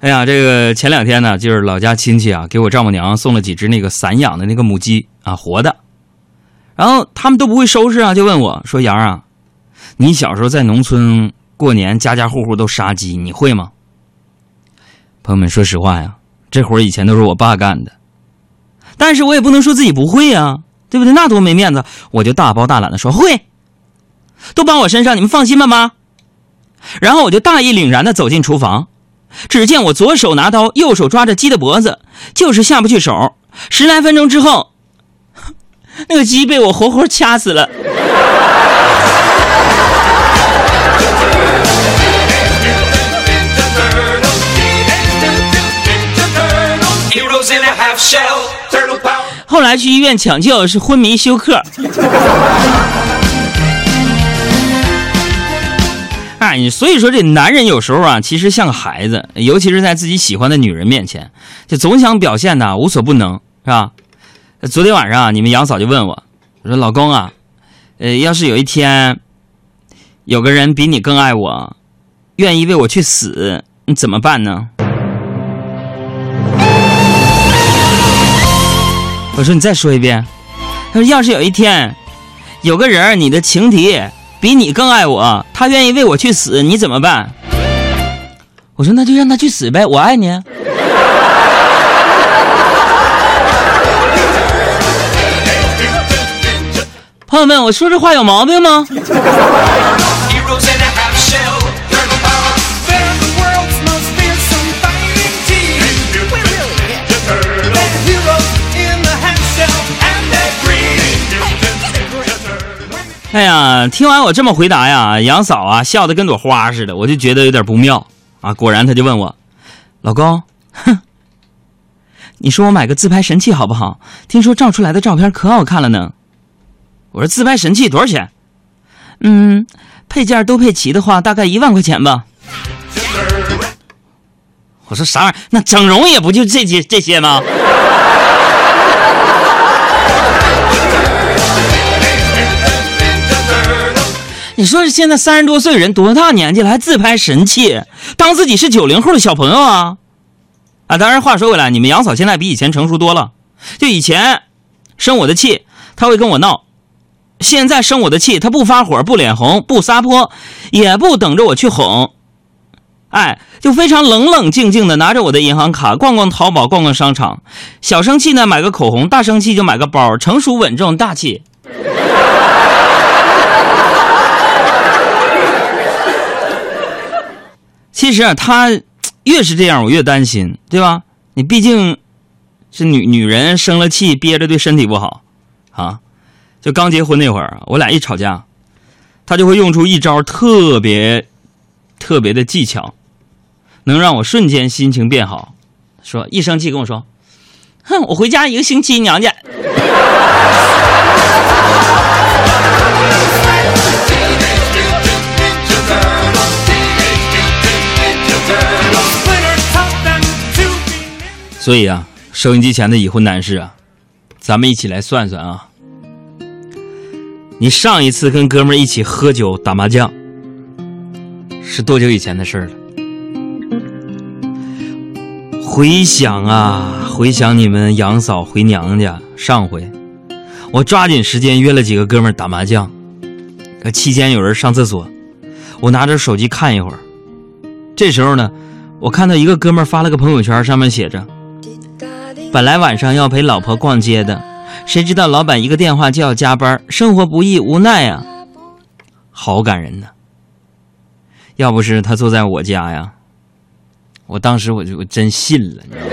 哎呀，这个前两天呢，就是老家亲戚啊，给我丈母娘送了几只那个散养的那个母鸡啊，活的。然后他们都不会收拾啊，就问我说：“杨啊，你小时候在农村过年，家家户户都杀鸡，你会吗？”朋友们，说实话呀，这活以前都是我爸干的，但是我也不能说自己不会呀，对不对？那多没面子，我就大包大揽的说会，都包我身上，你们放心吧，妈。然后我就大义凛然的走进厨房。只见我左手拿刀，右手抓着鸡的脖子，就是下不去手。十来分钟之后，那个鸡被我活活掐死了。后来去医院抢救，是昏迷休克。哎，所以说这男人有时候啊，其实像个孩子，尤其是在自己喜欢的女人面前，就总想表现的无所不能，是吧？昨天晚上你们杨嫂就问我，我说老公啊，呃，要是有一天有个人比你更爱我，愿意为我去死，你怎么办呢？我说你再说一遍。他说要是有一天有个人，你的情敌。比你更爱我，他愿意为我去死，你怎么办？我说那就让他去死呗，我爱你。朋友们，我说这话有毛病吗？哎呀，听完我这么回答呀，杨嫂啊笑得跟朵花似的，我就觉得有点不妙啊。果然，她就问我：“老公，哼，你说我买个自拍神器好不好？听说照出来的照片可好看了呢。”我说：“自拍神器多少钱？”嗯，配件都配齐的话，大概一万块钱吧。我说：“啥玩意儿？那整容也不就这些这些吗？”你说现在三十多岁人多大年纪了还自拍神器，当自己是九零后的小朋友啊？啊，当然话说回来，你们杨嫂现在比以前成熟多了。就以前生我的气，她会跟我闹；现在生我的气，她不发火、不脸红、不撒泼，也不等着我去哄，哎，就非常冷冷静静的拿着我的银行卡逛逛淘宝、逛逛商场。小生气呢，买个口红；大生气就买个包，成熟稳重大气。其实啊，他越是这样，我越担心，对吧？你毕竟是女女人，生了气憋着对身体不好啊。就刚结婚那会儿，我俩一吵架，他就会用出一招特别特别的技巧，能让我瞬间心情变好。说一生气跟我说：“哼，我回家一个星期娘家。”所以啊，收音机前的已婚男士啊，咱们一起来算算啊，你上一次跟哥们一起喝酒打麻将是多久以前的事了？回想啊，回想你们杨嫂回娘家上回，我抓紧时间约了几个哥们儿打麻将，可期间有人上厕所，我拿着手机看一会儿，这时候呢，我看到一个哥们儿发了个朋友圈，上面写着。本来晚上要陪老婆逛街的，谁知道老板一个电话就要加班，生活不易，无奈啊，好感人呐。要不是他坐在我家呀，我当时我就真信了，你知道？